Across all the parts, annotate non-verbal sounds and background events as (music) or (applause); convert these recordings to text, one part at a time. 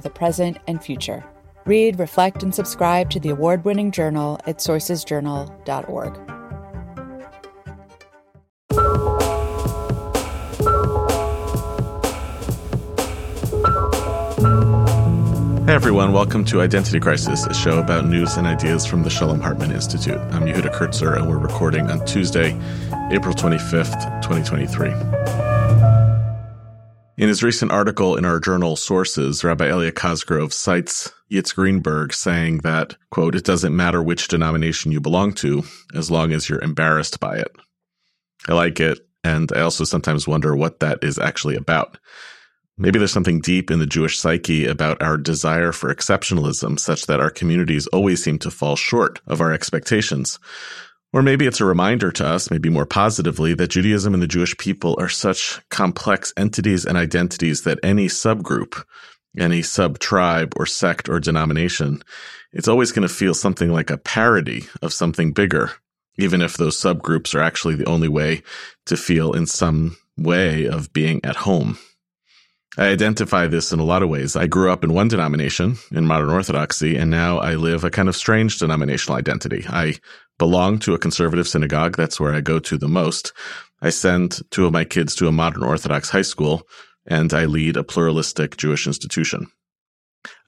the present and future. Read, reflect, and subscribe to the award winning journal at sourcesjournal.org. Hey everyone, welcome to Identity Crisis, a show about news and ideas from the Shalom Hartman Institute. I'm Yehuda Kurtzer, and we're recording on Tuesday, April 25th, 2023. In his recent article in our journal Sources, Rabbi Elliot Cosgrove cites Yitz Greenberg saying that, quote, it doesn't matter which denomination you belong to as long as you're embarrassed by it. I like it, and I also sometimes wonder what that is actually about. Maybe there's something deep in the Jewish psyche about our desire for exceptionalism, such that our communities always seem to fall short of our expectations. Or maybe it's a reminder to us, maybe more positively, that Judaism and the Jewish people are such complex entities and identities that any subgroup, any sub tribe or sect or denomination, it's always going to feel something like a parody of something bigger, even if those subgroups are actually the only way to feel in some way of being at home. I identify this in a lot of ways. I grew up in one denomination in modern Orthodoxy, and now I live a kind of strange denominational identity. I belong to a conservative synagogue. That's where I go to the most. I send two of my kids to a modern Orthodox high school, and I lead a pluralistic Jewish institution.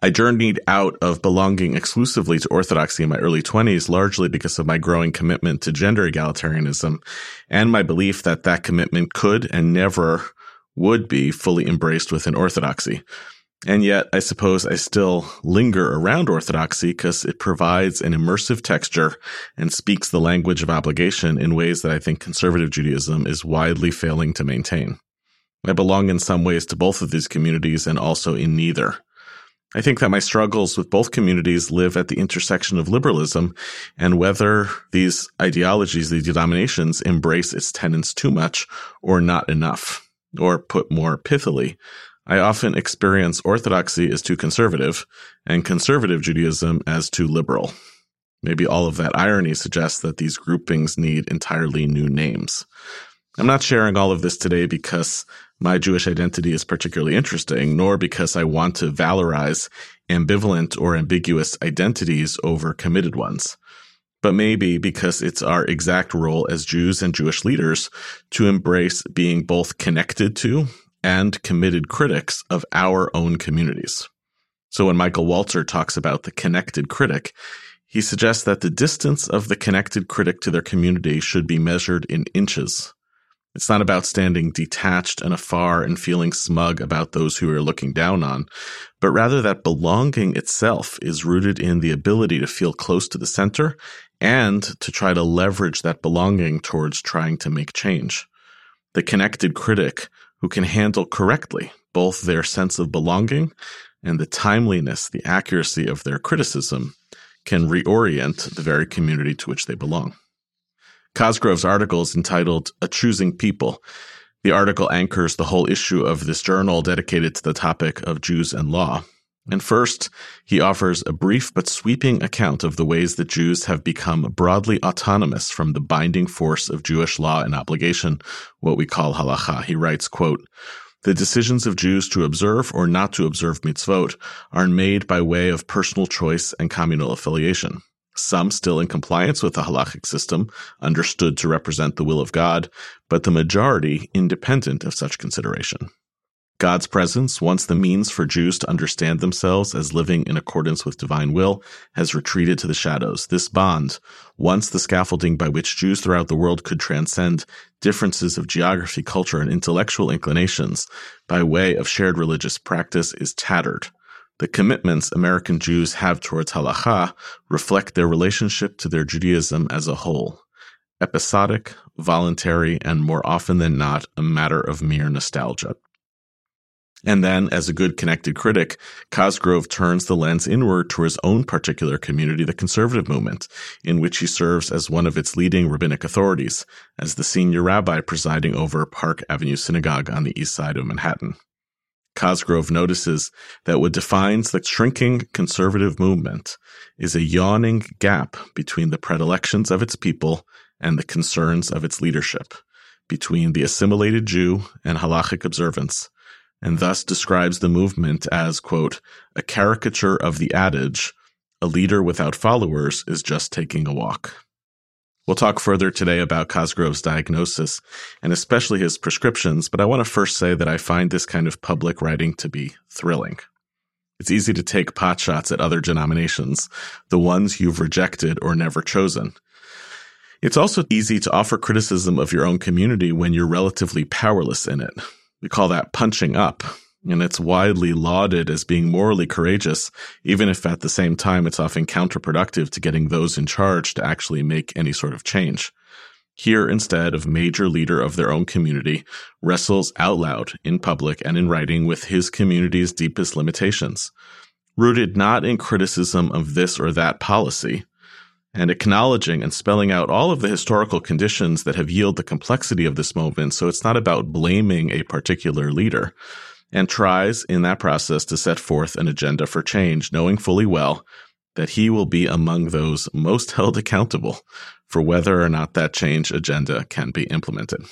I journeyed out of belonging exclusively to Orthodoxy in my early 20s, largely because of my growing commitment to gender egalitarianism and my belief that that commitment could and never would be fully embraced within Orthodoxy. And yet, I suppose I still linger around Orthodoxy because it provides an immersive texture and speaks the language of obligation in ways that I think conservative Judaism is widely failing to maintain. I belong in some ways to both of these communities and also in neither. I think that my struggles with both communities live at the intersection of liberalism and whether these ideologies, these denominations embrace its tenets too much or not enough. Or put more pithily, I often experience orthodoxy as too conservative and conservative Judaism as too liberal. Maybe all of that irony suggests that these groupings need entirely new names. I'm not sharing all of this today because my Jewish identity is particularly interesting, nor because I want to valorize ambivalent or ambiguous identities over committed ones but maybe because it's our exact role as Jews and Jewish leaders to embrace being both connected to and committed critics of our own communities. So when Michael Walzer talks about the connected critic, he suggests that the distance of the connected critic to their community should be measured in inches. It's not about standing detached and afar and feeling smug about those who are looking down on, but rather that belonging itself is rooted in the ability to feel close to the center and to try to leverage that belonging towards trying to make change. The connected critic who can handle correctly both their sense of belonging and the timeliness, the accuracy of their criticism can reorient the very community to which they belong. Cosgrove's article is entitled A Choosing People. The article anchors the whole issue of this journal dedicated to the topic of Jews and law. And first, he offers a brief but sweeping account of the ways that Jews have become broadly autonomous from the binding force of Jewish law and obligation, what we call halacha. He writes, quote, the decisions of Jews to observe or not to observe mitzvot are made by way of personal choice and communal affiliation. Some still in compliance with the halachic system, understood to represent the will of God, but the majority independent of such consideration. God's presence, once the means for Jews to understand themselves as living in accordance with divine will, has retreated to the shadows. This bond, once the scaffolding by which Jews throughout the world could transcend differences of geography, culture, and intellectual inclinations by way of shared religious practice, is tattered. The commitments American Jews have towards halacha reflect their relationship to their Judaism as a whole. Episodic, voluntary, and more often than not, a matter of mere nostalgia. And then, as a good connected critic, Cosgrove turns the lens inward to his own particular community, the conservative movement, in which he serves as one of its leading rabbinic authorities, as the senior rabbi presiding over Park Avenue Synagogue on the east side of Manhattan. Cosgrove notices that what defines the shrinking conservative movement is a yawning gap between the predilections of its people and the concerns of its leadership, between the assimilated Jew and halachic observance, and thus describes the movement as, quote, a caricature of the adage, a leader without followers is just taking a walk. We'll talk further today about Cosgrove's diagnosis and especially his prescriptions, but I want to first say that I find this kind of public writing to be thrilling. It's easy to take potshots at other denominations, the ones you've rejected or never chosen. It's also easy to offer criticism of your own community when you're relatively powerless in it. We call that punching up, and it's widely lauded as being morally courageous, even if at the same time it's often counterproductive to getting those in charge to actually make any sort of change. Here, instead, of major leader of their own community, wrestles out loud in public and in writing with his community's deepest limitations, rooted not in criticism of this or that policy, and acknowledging and spelling out all of the historical conditions that have yielded the complexity of this movement. So it's not about blaming a particular leader and tries in that process to set forth an agenda for change, knowing fully well that he will be among those most held accountable for whether or not that change agenda can be implemented.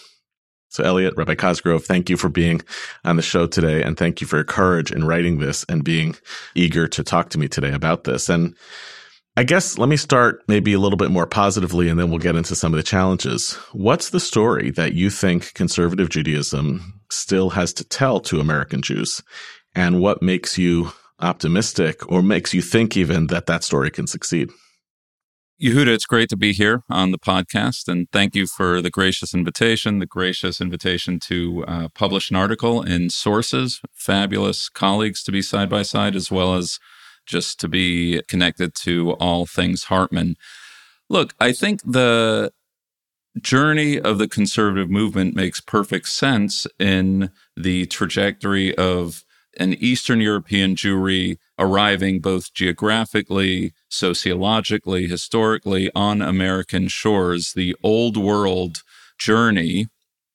So, Elliot, Rabbi Cosgrove, thank you for being on the show today. And thank you for your courage in writing this and being eager to talk to me today about this. And I guess let me start maybe a little bit more positively and then we'll get into some of the challenges. What's the story that you think conservative Judaism still has to tell to American Jews? And what makes you optimistic or makes you think even that that story can succeed? Yehuda, it's great to be here on the podcast, and thank you for the gracious invitation, the gracious invitation to uh, publish an article in Sources. Fabulous colleagues to be side by side, as well as just to be connected to all things Hartman. Look, I think the journey of the conservative movement makes perfect sense in the trajectory of an Eastern European Jewry arriving both geographically, sociologically, historically on American shores, the old world journey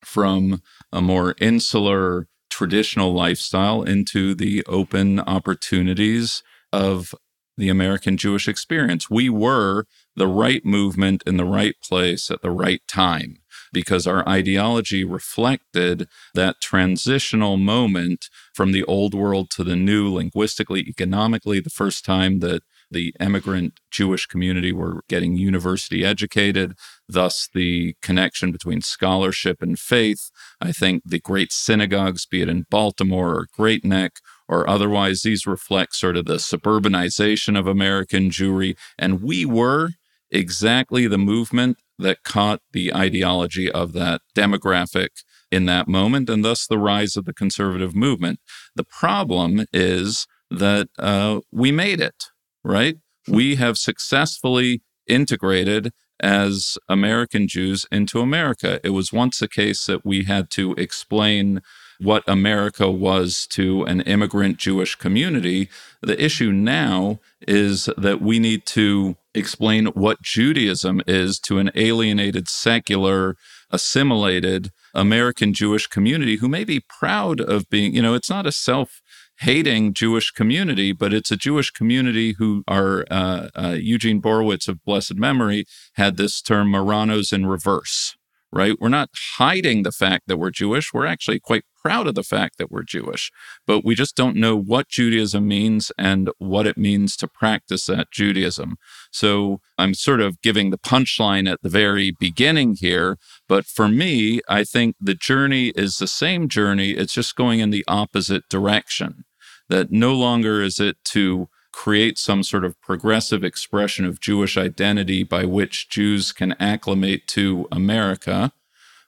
from a more insular, traditional lifestyle into the open opportunities of the American Jewish experience. We were the right movement in the right place at the right time because our ideology reflected that transitional moment from the old world to the new, linguistically, economically, the first time that the immigrant Jewish community were getting university educated, thus the connection between scholarship and faith. I think the great synagogues, be it in Baltimore or Great Neck or otherwise, these reflect sort of the suburbanization of American Jewry. And we were exactly the movement that caught the ideology of that demographic in that moment, and thus the rise of the conservative movement. The problem is that uh, we made it, right? We have successfully integrated as American Jews into America. It was once a case that we had to explain what America was to an immigrant Jewish community. The issue now is that we need to explain what Judaism is to an alienated, secular, assimilated American Jewish community who may be proud of being, you know, it's not a self hating Jewish community, but it's a Jewish community who are, uh, uh, Eugene Borowitz of blessed memory had this term Marranos in reverse right? We're not hiding the fact that we're Jewish. We're actually quite proud of the fact that we're Jewish, but we just don't know what Judaism means and what it means to practice that Judaism. So I'm sort of giving the punchline at the very beginning here. But for me, I think the journey is the same journey, it's just going in the opposite direction. That no longer is it to create some sort of progressive expression of Jewish identity by which Jews can acclimate to America,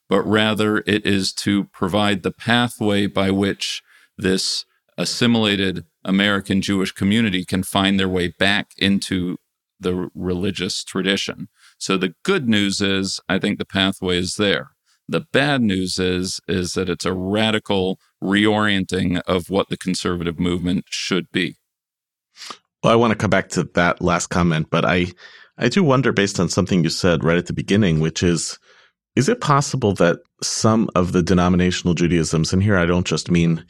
but rather it is to provide the pathway by which this assimilated American Jewish community can find their way back into the religious tradition. So the good news is, I think the pathway is there. The bad news is is that it's a radical reorienting of what the conservative movement should be. Well, I want to come back to that last comment, but I I do wonder based on something you said right at the beginning, which is is it possible that some of the denominational Judaisms, and here I don't just mean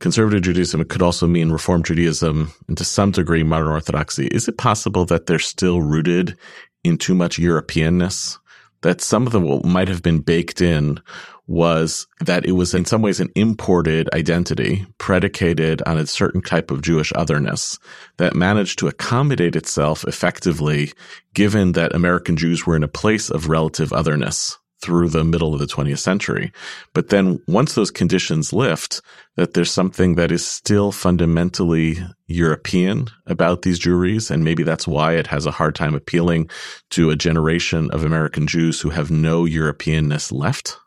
conservative Judaism, it could also mean Reform Judaism, and to some degree modern Orthodoxy, is it possible that they're still rooted in too much Europeanness? That some of them might have been baked in was that it was in some ways an imported identity predicated on a certain type of Jewish otherness that managed to accommodate itself effectively given that American Jews were in a place of relative otherness through the middle of the 20th century. But then once those conditions lift, that there's something that is still fundamentally European about these Jewries. And maybe that's why it has a hard time appealing to a generation of American Jews who have no Europeanness left.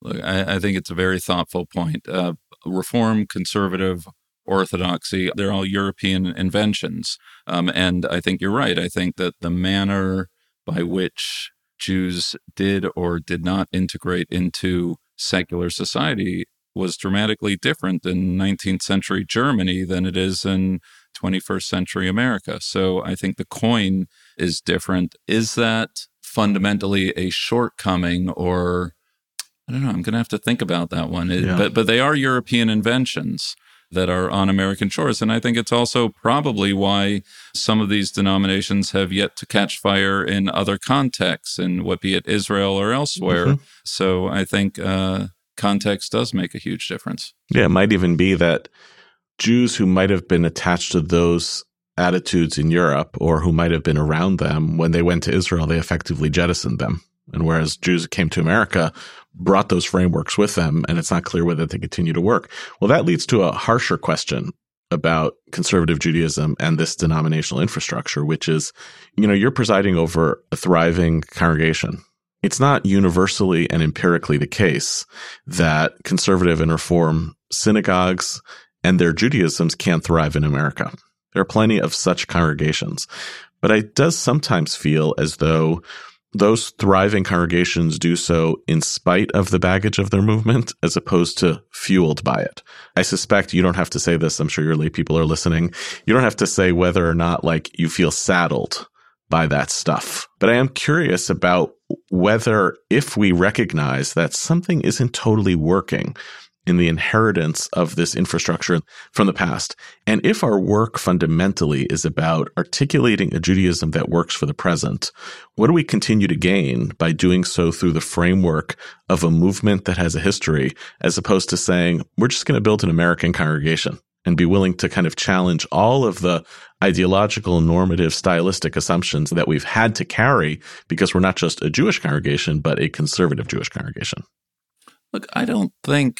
Look, I, I think it's a very thoughtful point. Uh, reform, conservative, orthodoxy, they're all European inventions. Um, and I think you're right. I think that the manner by which Jews did or did not integrate into secular society was dramatically different in 19th century Germany than it is in 21st century America. So I think the coin is different. Is that fundamentally a shortcoming or I don't know. I'm going to have to think about that one. It, yeah. But but they are European inventions that are on American shores, and I think it's also probably why some of these denominations have yet to catch fire in other contexts, in what be it Israel or elsewhere. Mm-hmm. So I think uh, context does make a huge difference. Yeah, it might even be that Jews who might have been attached to those attitudes in Europe or who might have been around them when they went to Israel, they effectively jettisoned them. And whereas Jews came to America brought those frameworks with them, and it's not clear whether they continue to work. Well, that leads to a harsher question about conservative Judaism and this denominational infrastructure, which is, you know, you're presiding over a thriving congregation. It's not universally and empirically the case that conservative and reform synagogues and their Judaisms can't thrive in America. There are plenty of such congregations, but it does sometimes feel as though those thriving congregations do so in spite of the baggage of their movement as opposed to fueled by it. I suspect you don't have to say this. I'm sure your lay people are listening. You don't have to say whether or not like you feel saddled by that stuff. But I am curious about whether if we recognize that something isn't totally working, in the inheritance of this infrastructure from the past. And if our work fundamentally is about articulating a Judaism that works for the present, what do we continue to gain by doing so through the framework of a movement that has a history, as opposed to saying, we're just going to build an American congregation and be willing to kind of challenge all of the ideological, normative, stylistic assumptions that we've had to carry because we're not just a Jewish congregation, but a conservative Jewish congregation? Look, I don't think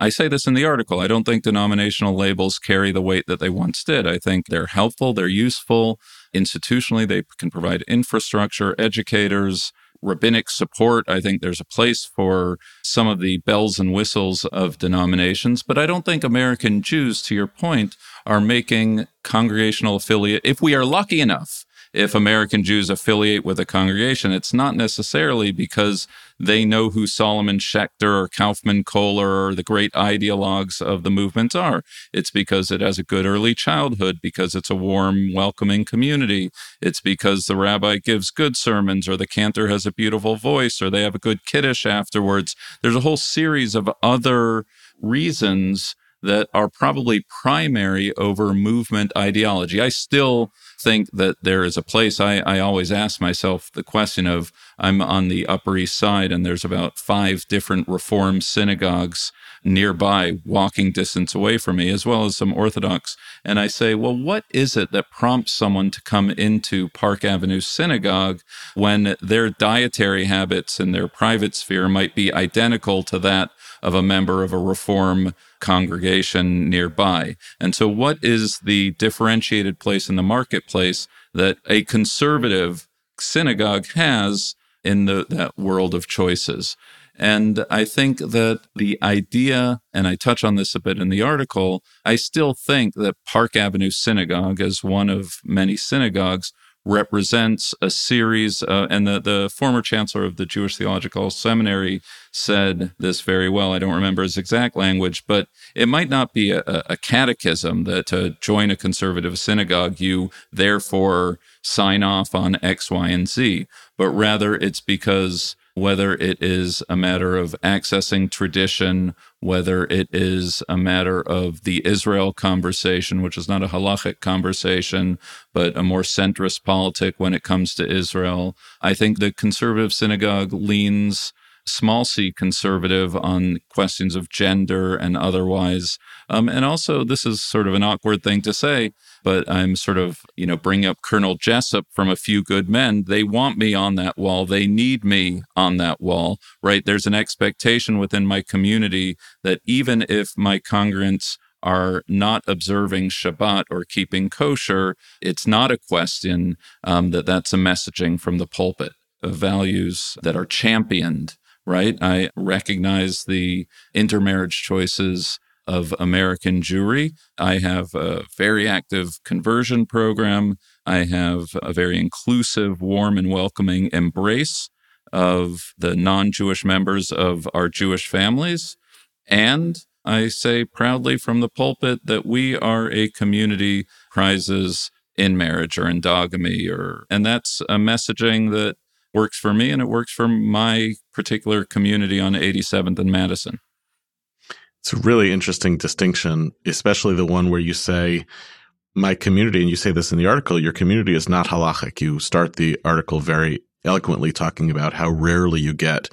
I say this in the article. I don't think denominational labels carry the weight that they once did. I think they're helpful, they're useful. Institutionally, they can provide infrastructure, educators, rabbinic support. I think there's a place for some of the bells and whistles of denominations, but I don't think American Jews, to your point, are making congregational affiliate. If we are lucky enough if American Jews affiliate with a congregation, it's not necessarily because they know who Solomon Schechter or Kaufmann Kohler or the great ideologues of the movements are. It's because it has a good early childhood, because it's a warm, welcoming community. It's because the rabbi gives good sermons, or the cantor has a beautiful voice, or they have a good kiddush afterwards. There's a whole series of other reasons that are probably primary over movement ideology. I still think that there is a place. I, I always ask myself the question of I'm on the Upper East Side and there's about five different Reform synagogues nearby, walking distance away from me, as well as some Orthodox. And I say, well, what is it that prompts someone to come into Park Avenue Synagogue when their dietary habits and their private sphere might be identical to that of a member of a Reform congregation nearby. And so, what is the differentiated place in the marketplace that a conservative synagogue has in the, that world of choices? And I think that the idea, and I touch on this a bit in the article, I still think that Park Avenue Synagogue, as one of many synagogues, represents a series, uh, and the, the former chancellor of the Jewish Theological Seminary said this very well. I don't remember his exact language, but it might not be a, a catechism that to join a conservative synagogue, you therefore sign off on X, Y, and Z, but rather it's because whether it is a matter of accessing tradition, whether it is a matter of the Israel conversation, which is not a halachic conversation, but a more centrist politic when it comes to Israel. I think the conservative synagogue leans small c conservative on questions of gender and otherwise. Um, and also, this is sort of an awkward thing to say, but I'm sort of, you know, bringing up Colonel Jessup from A Few Good Men. They want me on that wall. They need me on that wall, right? There's an expectation within my community that even if my congregants are not observing Shabbat or keeping kosher, it's not a question um, that that's a messaging from the pulpit of values that are championed right? I recognize the intermarriage choices of American Jewry. I have a very active conversion program. I have a very inclusive, warm, and welcoming embrace of the non Jewish members of our Jewish families. And I say proudly from the pulpit that we are a community prizes in marriage or endogamy or and that's a messaging that works for me and it works for my particular community on 87th and Madison. It's a really interesting distinction, especially the one where you say, my community, and you say this in the article, your community is not halachic. You start the article very eloquently talking about how rarely you get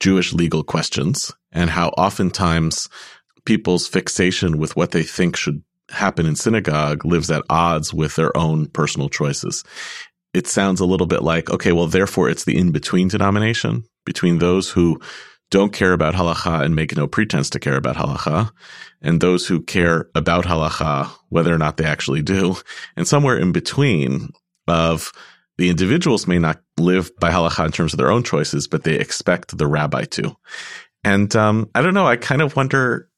Jewish legal questions and how oftentimes people's fixation with what they think should happen in synagogue lives at odds with their own personal choices it sounds a little bit like, okay, well, therefore it's the in between denomination between those who don't care about halacha and make no pretense to care about halacha, and those who care about halacha, whether or not they actually do, and somewhere in between of the individuals may not live by halacha in terms of their own choices, but they expect the rabbi to. And um, I don't know. I kind of wonder.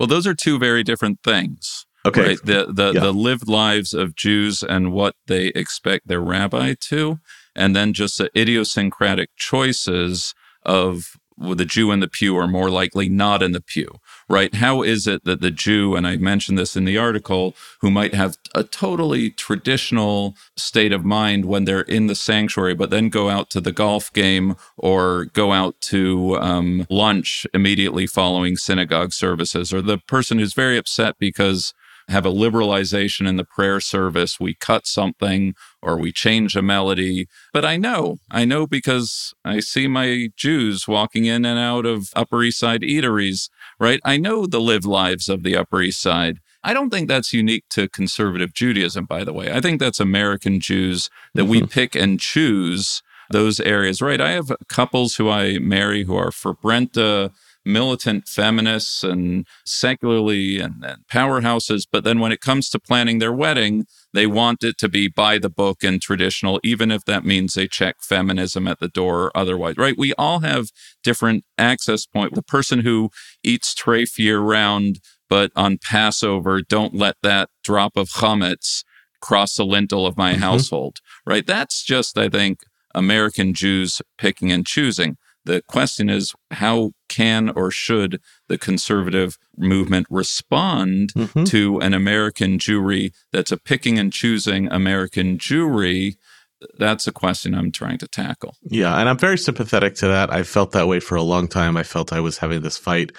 Well, those are two very different things. Okay. Right? The the, yeah. the lived lives of Jews and what they expect their rabbi to, and then just the idiosyncratic choices of well, the Jew in the pew are more likely not in the pew, right? How is it that the Jew, and I mentioned this in the article, who might have a totally traditional state of mind when they're in the sanctuary, but then go out to the golf game or go out to um, lunch immediately following synagogue services, or the person who's very upset because have a liberalization in the prayer service. We cut something or we change a melody. But I know, I know because I see my Jews walking in and out of Upper East Side eateries, right? I know the live lives of the Upper East Side. I don't think that's unique to conservative Judaism, by the way. I think that's American Jews that mm-hmm. we pick and choose those areas, right? I have couples who I marry who are for Brenta militant feminists and secularly and, and, powerhouses. But then when it comes to planning their wedding, they want it to be by the book and traditional, even if that means they check feminism at the door or otherwise, right? We all have different access point. The person who eats treif year round, but on Passover, don't let that drop of chametz cross the lintel of my mm-hmm. household, right? That's just, I think, American Jews picking and choosing. The question is how can or should the conservative movement respond mm-hmm. to an American Jewry that's a picking and choosing American Jewry? That's a question I'm trying to tackle. Yeah, and I'm very sympathetic to that. I felt that way for a long time. I felt I was having this fight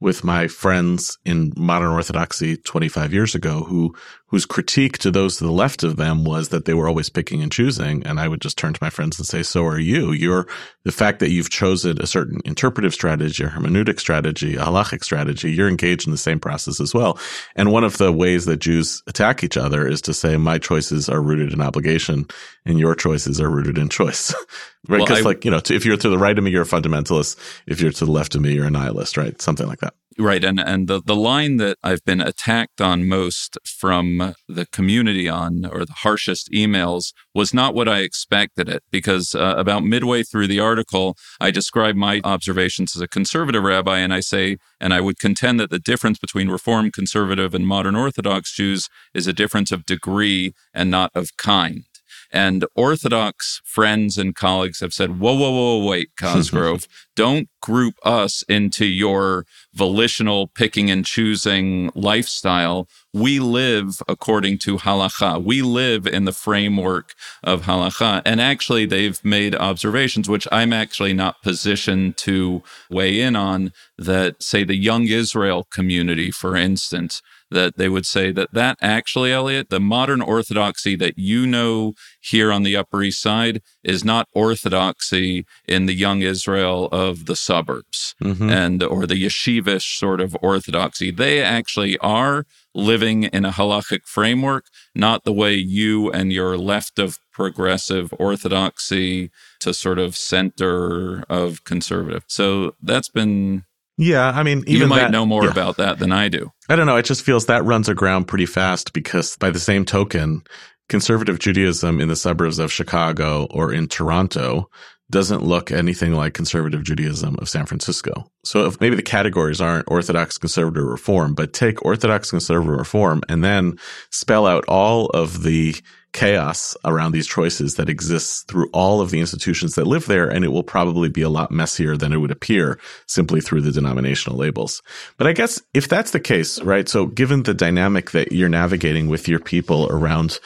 with my friends in modern orthodoxy 25 years ago who whose critique to those to the left of them was that they were always picking and choosing and i would just turn to my friends and say so are you. You're the fact that you've chosen a certain interpretive strategy a hermeneutic strategy a halachic strategy you're engaged in the same process as well. And one of the ways that jews attack each other is to say my choices are rooted in obligation and your choices are rooted in choice. (laughs) Right? Because well, like you know if you're to the right of me you're a fundamentalist. If you're to the left of me you're a nihilist right? Something like that Right. And and the, the line that I've been attacked on most from the community on or the harshest emails was not what I expected it because uh, about midway through the article, I describe my observations as a conservative rabbi and I say, and I would contend that the difference between Reform conservative and modern Orthodox Jews is a difference of degree and not of kind. And Orthodox friends and colleagues have said, whoa, whoa, whoa, wait, Cosgrove, (laughs) don't group us into your volitional picking and choosing lifestyle. We live according to halacha. We live in the framework of halacha. And actually, they've made observations, which I'm actually not positioned to weigh in on, that say the young Israel community, for instance, that they would say that that actually, Elliot, the modern orthodoxy that you know here on the Upper East Side is not orthodoxy in the young Israel of the suburbs mm-hmm. and or the yeshivish sort of orthodoxy. They actually are living in a halachic framework, not the way you and your left of progressive orthodoxy to sort of center of conservative. So that's been yeah, I mean, you might that, know more yeah. about that than I do. I don't know. It just feels that runs aground pretty fast because, by the same token, conservative Judaism in the suburbs of Chicago or in Toronto doesn't look anything like conservative Judaism of San Francisco. So if maybe the categories aren't Orthodox conservative reform, but take Orthodox conservative reform and then spell out all of the chaos around these choices that exists through all of the institutions that live there. And it will probably be a lot messier than it would appear simply through the denominational labels. But I guess if that's the case, right? So given the dynamic that you're navigating with your people around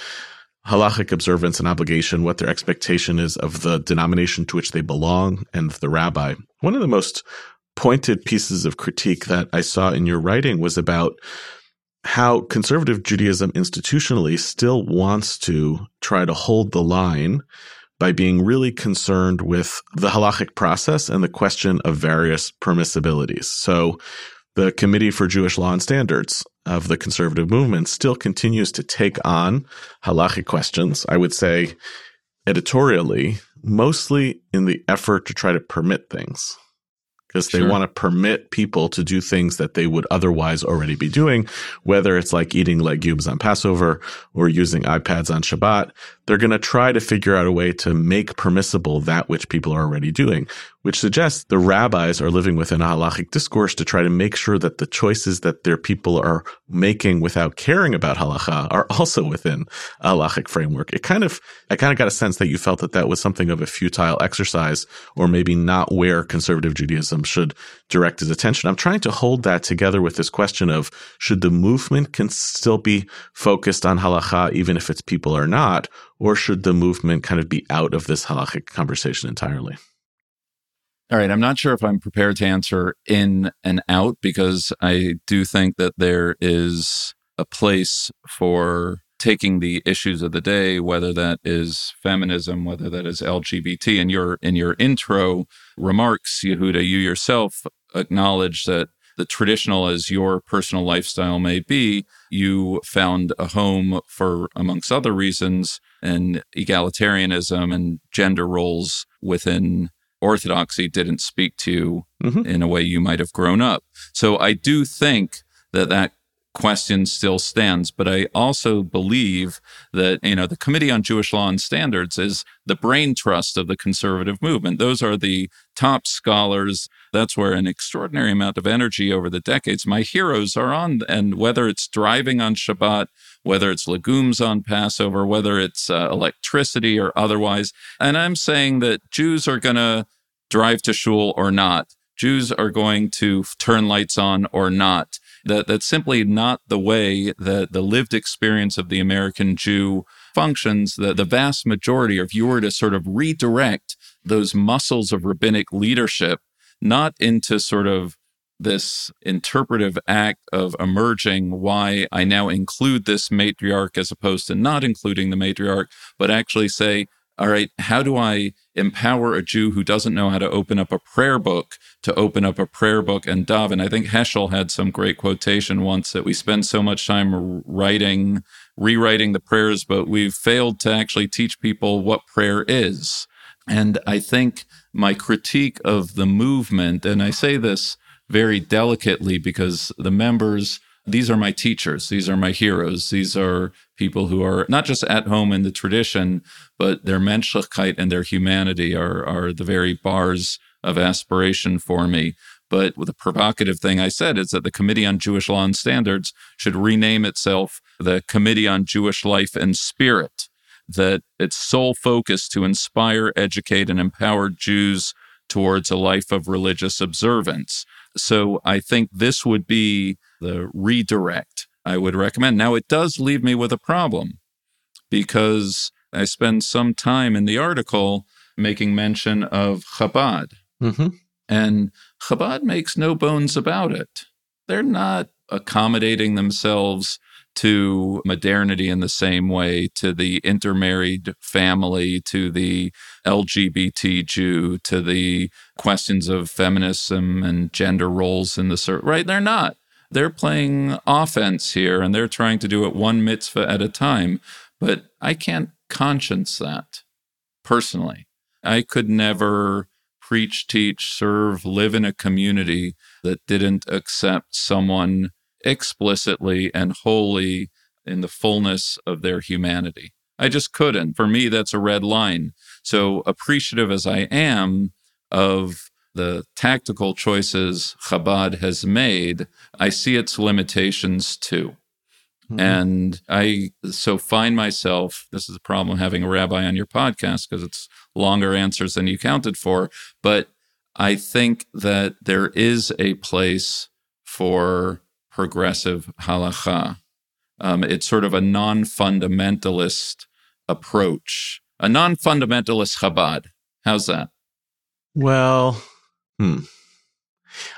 halachic observance and obligation, what their expectation is of the denomination to which they belong and the rabbi, one of the most pointed pieces of critique that I saw in your writing was about how conservative Judaism institutionally still wants to try to hold the line by being really concerned with the halachic process and the question of various permissibilities. So the Committee for Jewish Law and Standards of the conservative movement still continues to take on halachic questions. I would say editorially, mostly in the effort to try to permit things because they sure. want to permit people to do things that they would otherwise already be doing, whether it's like eating legumes on Passover or using iPads on Shabbat. They're going to try to figure out a way to make permissible that which people are already doing, which suggests the rabbis are living within a halachic discourse to try to make sure that the choices that their people are making without caring about halacha are also within a halachic framework. It kind of, I kind of got a sense that you felt that that was something of a futile exercise or maybe not where conservative Judaism should direct its attention. I'm trying to hold that together with this question of should the movement can still be focused on halacha even if its people are not, or should the movement kind of be out of this halachic conversation entirely? All right. I'm not sure if I'm prepared to answer in and out because I do think that there is a place for taking the issues of the day, whether that is feminism, whether that is LGBT. In your in your intro remarks, Yehuda, you yourself acknowledge that the traditional as your personal lifestyle may be, you found a home for, amongst other reasons, and egalitarianism and gender roles within orthodoxy didn't speak to mm-hmm. in a way you might have grown up. So I do think that that question still stands. But I also believe that, you know, the Committee on Jewish Law and Standards is the brain trust of the conservative movement. Those are the top scholars. That's where an extraordinary amount of energy over the decades, my heroes are on. And whether it's driving on Shabbat, whether it's legumes on Passover, whether it's uh, electricity or otherwise. And I'm saying that Jews are going to drive to shul or not. Jews are going to turn lights on or not. That that's simply not the way that the lived experience of the American Jew functions. That the vast majority, if you were to sort of redirect those muscles of rabbinic leadership, not into sort of this interpretive act of emerging why I now include this matriarch as opposed to not including the matriarch, but actually say, all right, how do I empower a Jew who doesn't know how to open up a prayer book to open up a prayer book and daven? I think Heschel had some great quotation once that we spend so much time writing, rewriting the prayers, but we've failed to actually teach people what prayer is. And I think my critique of the movement, and I say this very delicately because the members, these are my teachers, these are my heroes, these are people who are not just at home in the tradition, but their menschlichkeit and their humanity are, are the very bars of aspiration for me. But the provocative thing I said is that the Committee on Jewish Law and Standards should rename itself the Committee on Jewish Life and Spirit that its sole focus to inspire, educate, and empower Jews towards a life of religious observance. So I think this would be the redirect I would recommend. Now, it does leave me with a problem because I spend some time in the article making mention of Chabad. Mm-hmm. And Chabad makes no bones about it. They're not accommodating themselves to modernity in the same way, to the intermarried family, to the LGBT Jew, to the questions of feminism and gender roles in the right. They're not. They're playing offense here, and they're trying to do it one mitzvah at a time. But I can't conscience that personally. I could never preach, teach, serve, live in a community that didn't accept someone explicitly and wholly in the fullness of their humanity. I just couldn't. For me, that's a red line. So, appreciative as I am of the tactical choices Chabad has made, I see its limitations too. Mm-hmm. And I so find myself, this is a problem having a rabbi on your podcast because it's longer answers than you counted for. But I think that there is a place for progressive halacha. Um, it's sort of a non fundamentalist approach, a non fundamentalist Chabad. How's that? Well, hmm.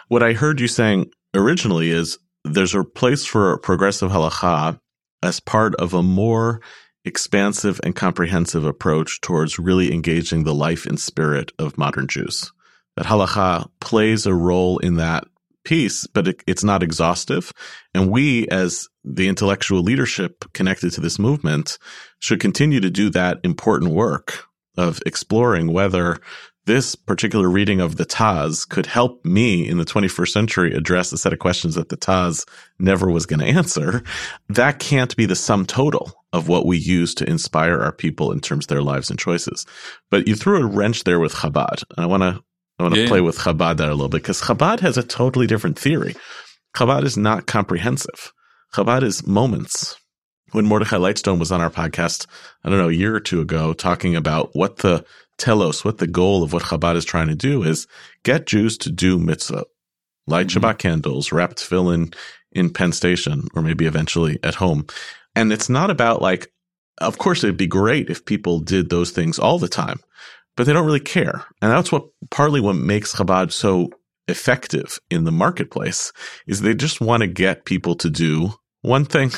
What I heard you saying originally is there's a place for progressive halacha as part of a more expansive and comprehensive approach towards really engaging the life and spirit of modern Jews. That halacha plays a role in that piece, but it, it's not exhaustive. And we, as the intellectual leadership connected to this movement, should continue to do that important work of exploring whether this particular reading of the Taz could help me in the 21st century address a set of questions that the Taz never was going to answer. That can't be the sum total of what we use to inspire our people in terms of their lives and choices. But you threw a wrench there with Chabad. And I want to I want to yeah. play with Chabad there a little bit because Chabad has a totally different theory. Chabad is not comprehensive. Chabad is moments. When Mordechai Lightstone was on our podcast, I don't know, a year or two ago, talking about what the telos, what the goal of what Chabad is trying to do is get Jews to do mitzvah, light mm-hmm. Shabbat candles, wrap tefillin in Penn Station, or maybe eventually at home. And it's not about like, of course, it'd be great if people did those things all the time, but they don't really care. And that's what partly what makes Chabad so effective in the marketplace is they just want to get people to do one thing,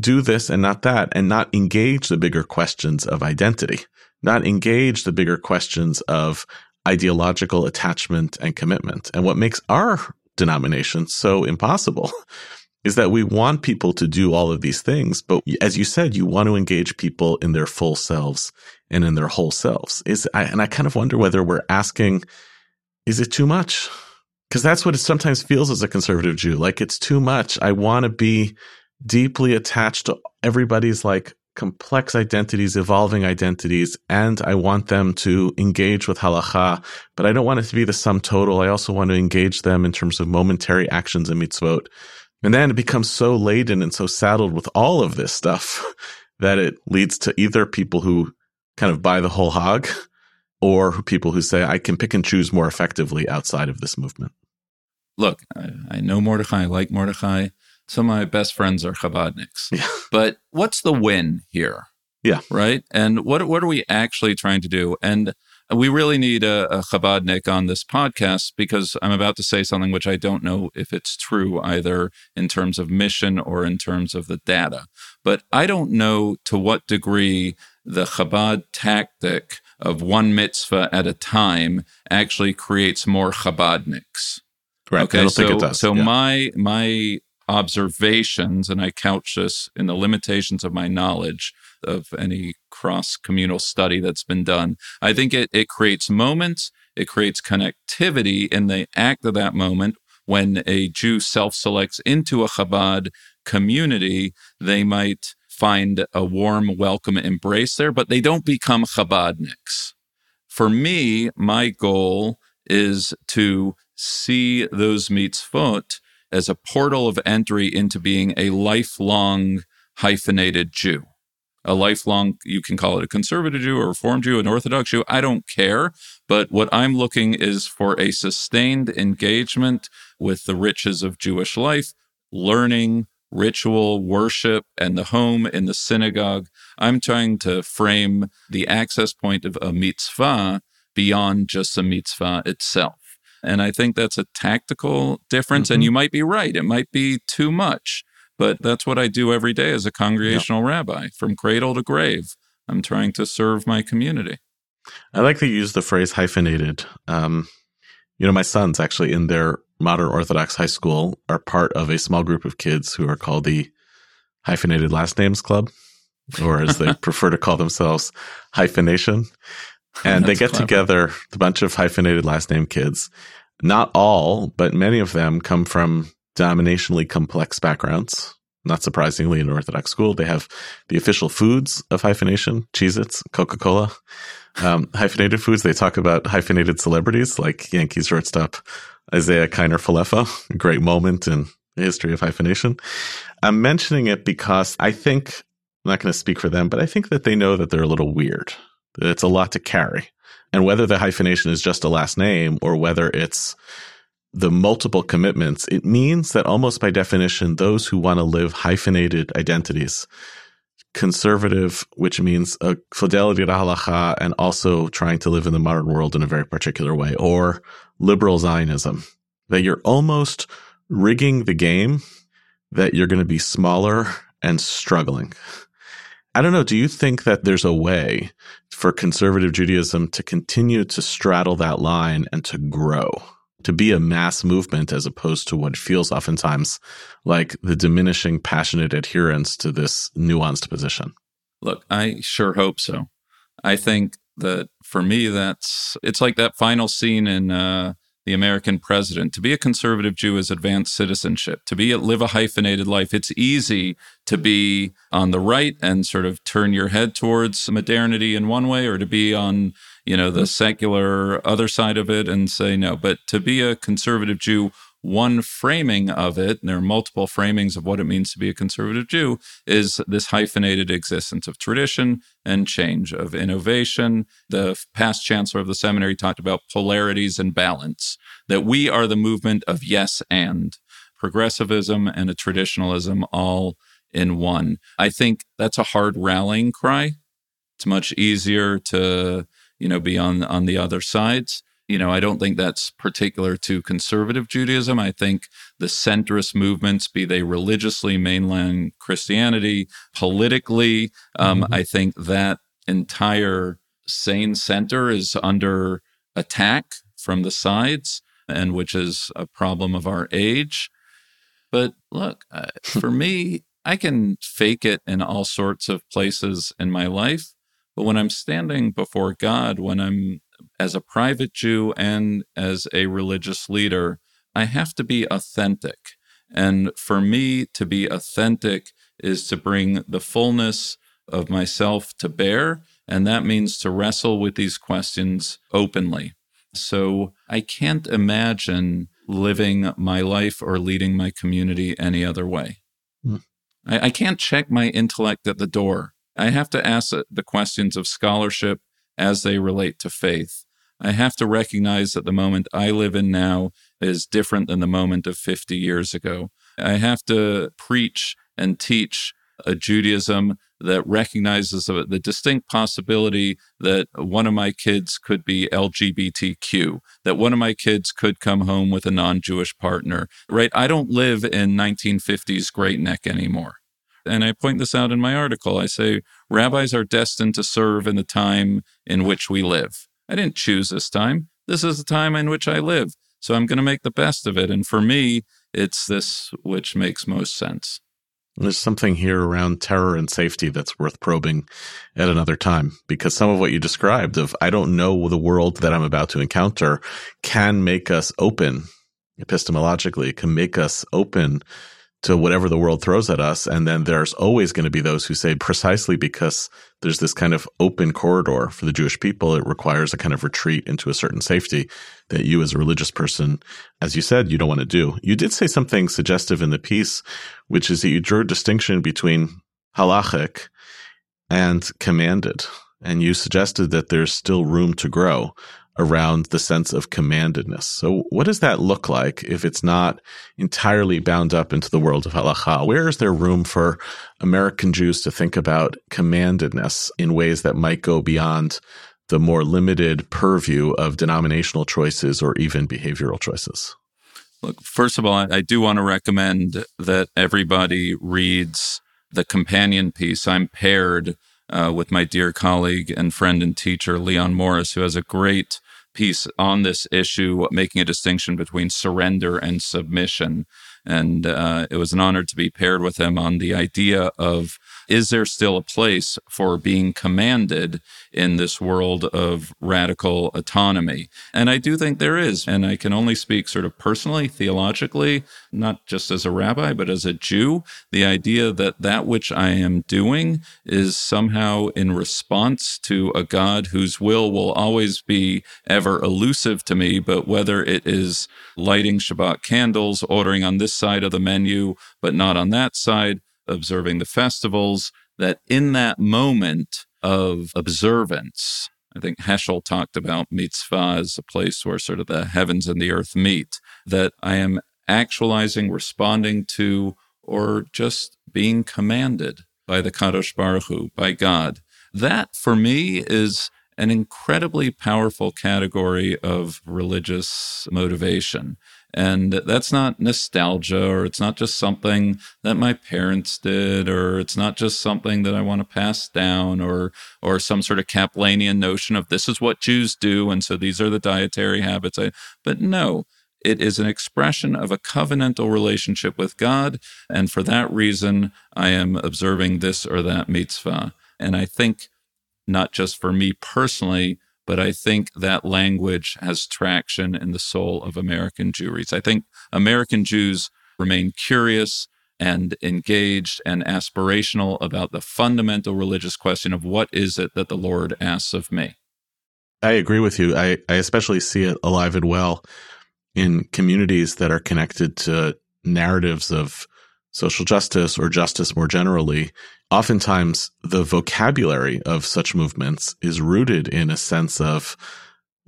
do this and not that, and not engage the bigger questions of identity not engage the bigger questions of ideological attachment and commitment. And what makes our denomination so impossible is that we want people to do all of these things, but as you said, you want to engage people in their full selves and in their whole selves. Is I, and I kind of wonder whether we're asking, is it too much? Because that's what it sometimes feels as a conservative Jew. Like it's too much. I want to be deeply attached to everybody's like complex identities, evolving identities, and I want them to engage with halacha, but I don't want it to be the sum total. I also want to engage them in terms of momentary actions and mitzvot. And then it becomes so laden and so saddled with all of this stuff (laughs) that it leads to either people who kind of buy the whole hog or people who say, I can pick and choose more effectively outside of this movement. Look, I, I know Mordechai, I like Mordechai. Some of my best friends are Chabadniks. Yeah. (laughs) But what's the win here? Yeah. Right. And what what are we actually trying to do? And we really need a, a Chabadnik on this podcast because I'm about to say something which I don't know if it's true either in terms of mission or in terms of the data. But I don't know to what degree the Chabad tactic of one mitzvah at a time actually creates more Chabadniks. Right. Okay. so, so yeah. my my observations, and I couch this in the limitations of my knowledge of any cross communal study that's been done. I think it, it creates moments, it creates connectivity in the act of that moment. When a Jew self selects into a Chabad community, they might find a warm, welcome embrace there, but they don't become Chabadniks. For me, my goal is to see those mitzvot as a portal of entry into being a lifelong hyphenated Jew. A lifelong, you can call it a conservative Jew or a Reform Jew, an Orthodox Jew. I don't care. But what I'm looking is for a sustained engagement with the riches of Jewish life, learning, ritual, worship, and the home in the synagogue. I'm trying to frame the access point of a mitzvah beyond just the mitzvah itself. And I think that's a tactical difference. Mm-hmm. And you might be right. It might be too much. But that's what I do every day as a congregational yeah. rabbi, from cradle to grave. I'm trying to serve my community. I like to use the phrase hyphenated. Um, you know, my sons actually in their modern Orthodox high school are part of a small group of kids who are called the Hyphenated Last Names Club, or as they (laughs) prefer to call themselves, Hyphenation. And they get clever. together, a bunch of hyphenated last name kids. Not all, but many of them come from denominationally complex backgrounds. Not surprisingly, in Orthodox school, they have the official foods of hyphenation, Cheez Its, Coca Cola. Um, (laughs) hyphenated foods, they talk about hyphenated celebrities like Yankees shortstop Isiah Kiner Falefa, a (laughs) great moment in the history of hyphenation. I'm mentioning it because I think, I'm not going to speak for them, but I think that they know that they're a little weird. It's a lot to carry. And whether the hyphenation is just a last name or whether it's the multiple commitments, it means that almost by definition, those who want to live hyphenated identities, conservative, which means a fidelity to halacha and also trying to live in the modern world in a very particular way, or liberal Zionism, that you're almost rigging the game that you're going to be smaller and struggling. I don't know. Do you think that there's a way for conservative Judaism to continue to straddle that line and to grow? To be a mass movement as opposed to what feels oftentimes like the diminishing passionate adherence to this nuanced position? Look, I sure hope so. I think that for me, that's it's like that final scene in uh, the American president. To be a conservative Jew is advanced citizenship. To be live a hyphenated life, it's easy to be on the right and sort of turn your head towards modernity in one way, or to be on you know, the mm-hmm. secular other side of it and say no. But to be a conservative Jew, one framing of it, and there are multiple framings of what it means to be a conservative Jew, is this hyphenated existence of tradition and change, of innovation. The past chancellor of the seminary talked about polarities and balance, that we are the movement of yes and progressivism and a traditionalism all in one. I think that's a hard rallying cry. It's much easier to you know, be on on the other sides. You know, I don't think that's particular to conservative Judaism. I think the centrist movements, be they religiously, mainland Christianity, politically, um, mm-hmm. I think that entire sane center is under attack from the sides, and which is a problem of our age. But look, uh, (laughs) for me, I can fake it in all sorts of places in my life. But when I'm standing before God, when I'm as a private Jew and as a religious leader, I have to be authentic. And for me to be authentic is to bring the fullness of myself to bear. And that means to wrestle with these questions openly. So I can't imagine living my life or leading my community any other way. Mm. I, I, can't check my intellect at the door. I have to ask the questions of scholarship as they relate to faith. I have to recognize that the moment I live in now is different than the moment of 50 years ago. I have to preach and teach a Judaism that recognizes the distinct possibility that one of my kids could be LGBTQ, that one of my kids could come home with a non Jewish partner, right? I don't live in 1950s Great Neck anymore and I point this out in my article. I say rabbis are destined to serve in the time in which we live. I didn't choose this time. This is the time in which I live. So I'm going to make the best of it. And for me, it's this which makes most sense. There's something here around terror and safety that's worth probing at another time because some of what you described of I don't know the world that I'm about to encounter can make us open epistemologically, can make us open to whatever the world throws at us. And then there's always going to be those who say precisely because there's this kind of open corridor for the Jewish people, it requires a kind of retreat into a certain safety that you as a religious person, as you said, you don't want to do. You did say something suggestive in the piece, which is that you drew a distinction between halachic and commanded. And you suggested that there's still room to grow around the sense of commandedness. So, what does that look like if it's not entirely bound up into the world of halacha? Where is there room for American Jews to think about commandedness in ways that might go beyond the more limited purview of denominational choices or even behavioral choices? Look, first of all, I do want to recommend that everybody reads the companion piece. I'm paired uh, with my dear colleague and friend and teacher, Leon Morris, who has a great piece on this issue, making a distinction between surrender and submission. And uh, it was an honor to be paired with him on the idea of is there still a place for being commanded in this world of radical autonomy? And I do think there is. And I can only speak sort of personally, theologically, not just as a rabbi, but as a Jew. The idea that that which I am doing is somehow in response to a God whose will will always be ever elusive to me, but whether it is lighting Shabbat candles, ordering on this side of the menu, but not on that side, observing the festivals, that in that moment of observance, I think Heschel talked about mitzvah as a place where sort of the heavens and the earth meet, that I am actualizing, responding to, or just being commanded by the Kadosh Baruch Hu, by God. That for me is an incredibly powerful category of religious motivation. And that's not nostalgia, or it's not just something that my parents did, or it's not just something that I want to pass down, or or some sort of Kaplanian notion of this is what Jews do, and so these are the dietary habits. I, but no, it is an expression of a covenantal relationship with God, and for that reason, I am observing this or that mitzvah. And I think not just for me personally, but I think that language has traction in the soul of American Jewries. I think American Jews remain curious and engaged and aspirational about the fundamental religious question of what is it that the Lord asks of me. I agree with you. I, I especially see it alive and well in communities that are connected to narratives of social justice or justice more generally oftentimes the vocabulary of such movements is rooted in a sense of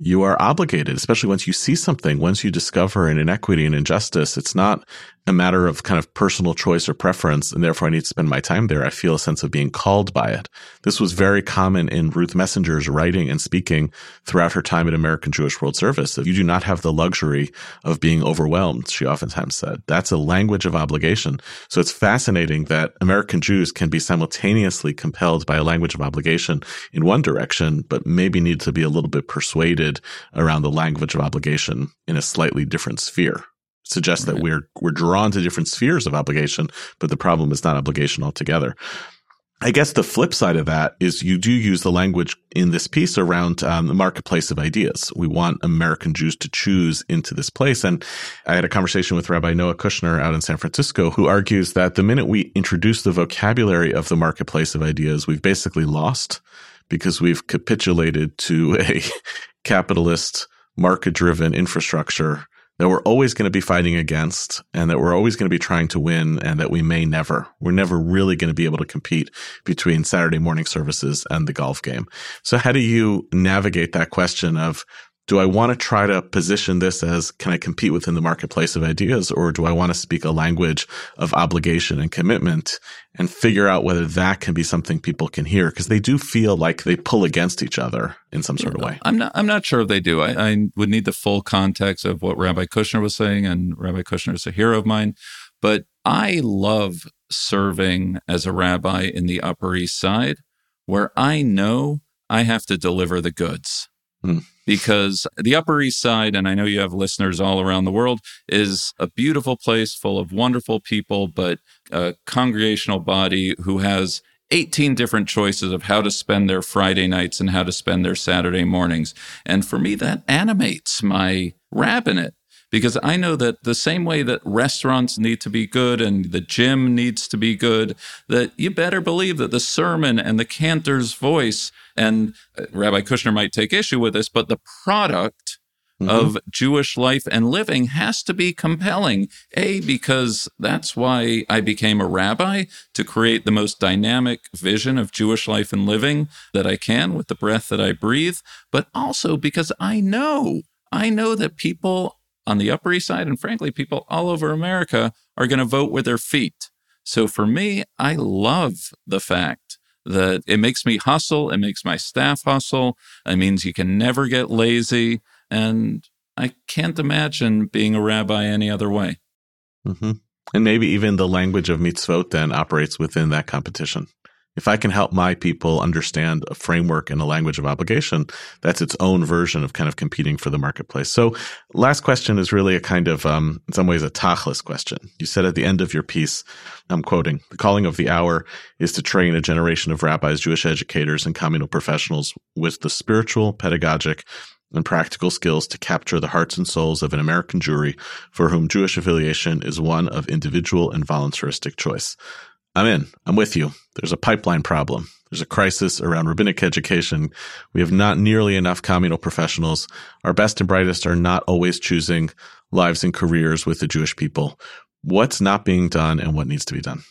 you are obligated, especially once you see something, once you discover an inequity and injustice. It's not a matter of kind of personal choice or preference, and therefore I need to spend my time there. I feel a sense of being called by it. This was very common in Ruth Messinger's writing and speaking throughout her time at American Jewish World Service. If you do not have the luxury of being overwhelmed, she oftentimes said. That's a language of obligation. So it's fascinating that American Jews can be simultaneously compelled by a language of obligation in one direction, but maybe need to be a little bit persuaded around the language of obligation in a slightly different sphere suggests right. that we're we're drawn to different spheres of obligation, but the problem is not obligation altogether. I guess the flip side of that is you do use the language in this piece around um, the marketplace of ideas. We want American Jews to choose into this place. And I had a conversation with Rabbi Noah Kushner out in San Francisco, who argues that the minute we introduce the vocabulary of the marketplace of ideas, we've basically lost because we've capitulated to a (laughs) capitalist market driven infrastructure that we're always going to be fighting against and that we're always going to be trying to win and that we may never, we're never really going to be able to compete between Saturday morning services and the golf game. So how do you navigate that question of do I want to try to position this as can I compete within the marketplace of ideas or do I want to speak a language of obligation and commitment and figure out whether that can be something people can hear because they do feel like they pull against each other in some sort of way. I'm not I'm not sure if they do. I, I would need the full context of what Rabbi Kushner was saying and Rabbi Kushner is a hero of mine, but I love serving as a rabbi in the Upper East Side where I know I have to deliver the goods. Hmm because the Upper East Side, and I know you have listeners all around the world, is a beautiful place full of wonderful people, but a congregational body who has 18 different choices of how to spend their Friday nights and how to spend their Saturday mornings. And for me, that animates my rabbinate because I know that the same way that restaurants need to be good and the gym needs to be good, that you better believe that the sermon and the cantor's voice, and uh, Rabbi Kushner might take issue with this, but the product mm-hmm. of Jewish life and living has to be compelling. A, because that's why I became a rabbi to create the most dynamic vision of Jewish life and living that I can with the breath that I breathe, but also because I know, I know that people on the Upper East Side and frankly, people all over America are going to vote with their feet. So for me, I love the fact that it makes me hustle. It makes my staff hustle. It means you can never get lazy. And I can't imagine being a rabbi any other way. Mm-hmm. And maybe even the language of mitzvot then operates within that competition. If I can help my people understand a framework and a language of obligation, that's its own version of kind of competing for the marketplace. So, last question is really a kind of, um, in some ways, a tachlis question. You said at the end of your piece, I'm quoting, the calling of the hour is to train a generation of rabbis, Jewish educators, and communal professionals with the spiritual, pedagogic, and practical skills to capture the hearts and souls of an American Jewry for whom Jewish affiliation is one of individual and voluntaristic choice. I'm in. I'm with you. There's a pipeline problem. There's a crisis around rabbinic education. We have not nearly enough communal professionals. Our best and brightest are not always choosing lives and careers with the Jewish people. What's not being done and what needs to be done?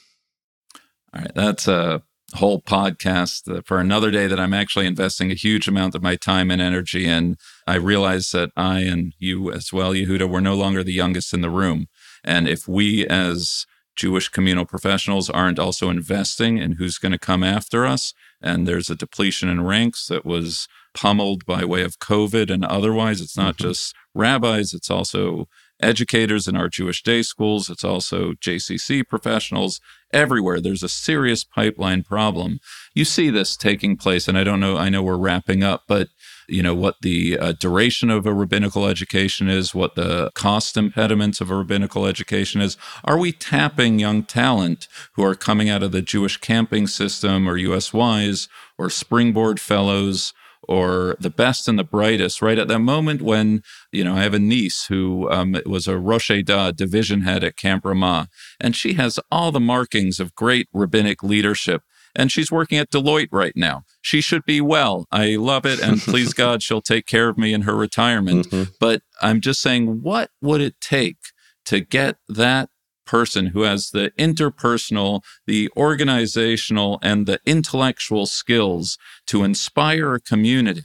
All right. That's a whole podcast uh, for another day that I'm actually investing a huge amount of my time and energy in. I realize that I and you as well, Yehuda, we're no longer the youngest in the room. And if we as Jewish communal professionals aren't also investing in who's going to come after us. And there's a depletion in ranks that was pummeled by way of COVID and otherwise. It's not mm-hmm. just rabbis, it's also educators in our Jewish day schools, it's also JCC professionals. Everywhere there's a serious pipeline problem. You see this taking place, and I don't know, I know we're wrapping up, but you know what the uh, duration of a rabbinical education is what the cost impediments of a rabbinical education is. Are we tapping young talent who are coming out of the jewish camping system or usys or springboard fellows or the best and the brightest, right? At that moment when, you know, I have a niece who um, was a Rosh Edah division head at Camp Ramah, and she has all the markings of great rabbinic leadership and she's working at Deloitte right now. She should be well. I love it. And (laughs) please God, she'll take care of me in her retirement. Mm-hmm. But I'm just saying, what would it take to get that person who has the interpersonal, the organizational, and the intellectual skills to inspire a community?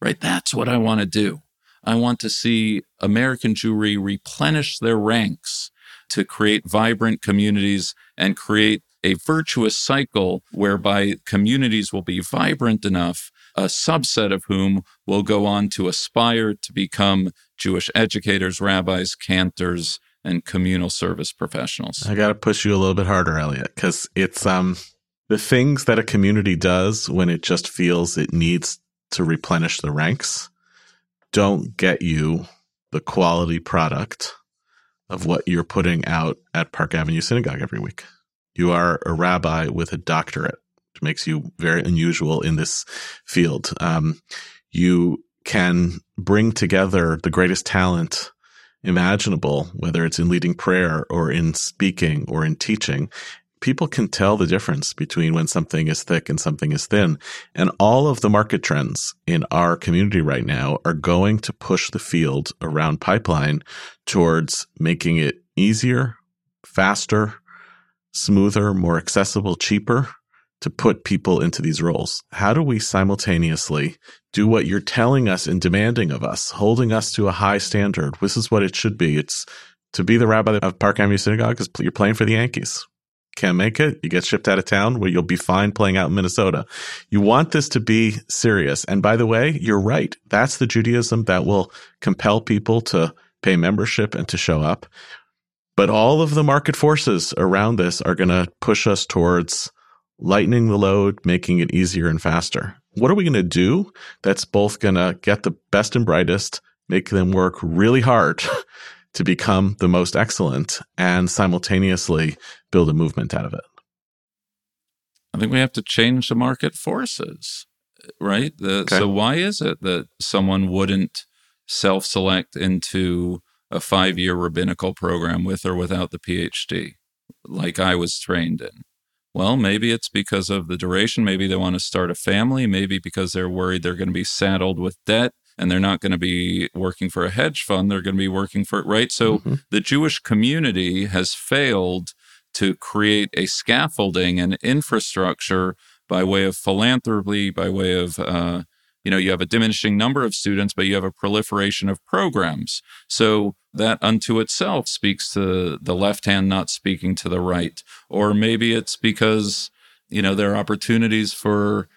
Right? That's what I want to do. I want to see American Jewry replenish their ranks to create vibrant communities and create a virtuous cycle whereby communities will be vibrant enough, a subset of whom will go on to aspire to become Jewish educators, rabbis, cantors, and communal service professionals. I got to push you a little bit harder, Elliot, because it's um the things that a community does when it just feels it needs to replenish the ranks don't get you the quality product of what you're putting out at Park Avenue Synagogue every week. You are a rabbi with a doctorate, which makes you very unusual in this field. Um, you can bring together the greatest talent imaginable, whether it's in leading prayer or in speaking or in teaching. People can tell the difference between when something is thick and something is thin. And all of the market trends in our community right now are going to push the field around pipeline towards making it easier, faster, smoother, more accessible, cheaper to put people into these roles? How do we simultaneously do what you're telling us and demanding of us, holding us to a high standard? This is what it should be. It's to be the rabbi of Park Avenue Synagogue is you're playing for the Yankees. Can't make it, you get shipped out of town where you'll be fine playing out in Minnesota. You want this to be serious. And by the way, you're right. That's the Judaism that will compel people to pay membership and to show up. But all of the market forces around this are going to push us towards lightening the load, making it easier and faster. What are we going to do that's both going to get the best and brightest, make them work really hard (laughs) to become the most excellent, and simultaneously build a movement out of it? I think we have to change the market forces, right? The, okay. So, why is it that someone wouldn't self select into a five year rabbinical program with or without the PhD, like I was trained in. Well, maybe it's because of the duration. Maybe they want to start a family. Maybe because they're worried they're going to be saddled with debt. and they're not going to be working for a hedge fund. They're going to be working for, right? So mm-hmm. the Jewish community has failed to create a scaffolding and infrastructure by way of philanthropy, by way of, uh, you know, you have a diminishing number of students, but you have a proliferation of programs. So that unto itself speaks to the left hand not speaking to the right. Or maybe it's because, you know, there are opportunities for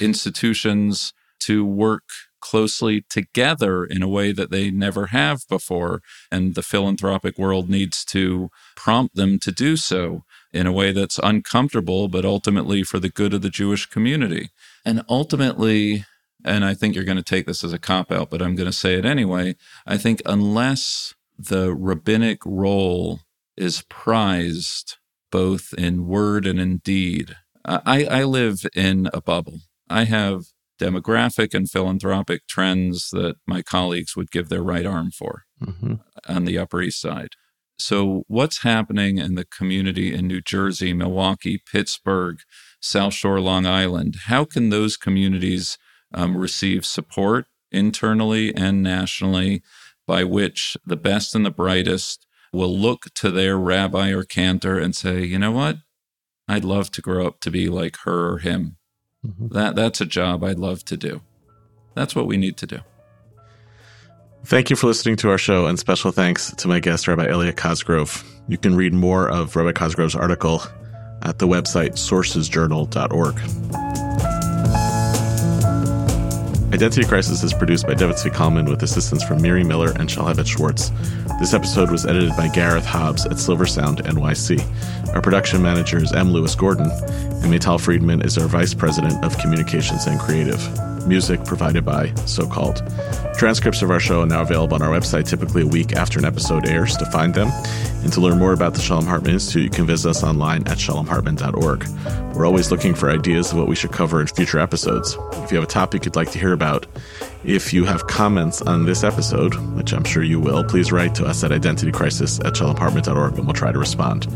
institutions to work closely together in a way that they never have before. And the philanthropic world needs to prompt them to do so in a way that's uncomfortable, but ultimately for the good of the Jewish community. And ultimately, and I think you're going to take this as a cop out, but I'm going to say it anyway. I think unless the rabbinic role is prized both in word and in deed, I, I live in a bubble. I have demographic and philanthropic trends that my colleagues would give their right arm for mm-hmm. on the Upper East Side. So, what's happening in the community in New Jersey, Milwaukee, Pittsburgh, South Shore, Long Island? How can those communities um, receive support internally and nationally by which the best and the brightest will look to their rabbi or cantor and say, you know what? I'd love to grow up to be like her or him. Mm-hmm. That that's a job I'd love to do. That's what we need to do. Thank you for listening to our show, and special thanks to my guest, Rabbi Elliot Cosgrove. You can read more of Rabbi Cosgrove's article at the website sourcesjournal.org. Identity Crisis is produced by David Kalman with assistance from Miri Miller and Shalhevet Schwartz. This episode was edited by Gareth Hobbs at Silver Sound NYC. Our production manager is M. Lewis Gordon, and Maytal Friedman is our Vice President of Communications and Creative. Music provided by SoCalled. Transcripts of our show are now available on our website typically a week after an episode airs. To find them and to learn more about the Shalom Hartman Institute, you can visit us online at shalomhartman.org. We're always looking for ideas of what we should cover in future episodes. If you have a topic you'd like to hear about, if you have comments on this episode, which I'm sure you will, please write to us at identitycrisis at shalomhartman.org and we'll try to respond.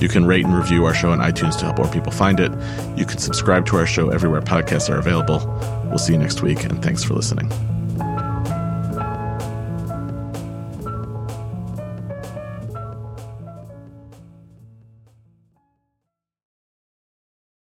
You can rate and review our show on iTunes to help more people find it. You can subscribe to our show everywhere podcasts are available. We'll see you next week, and thanks for listening.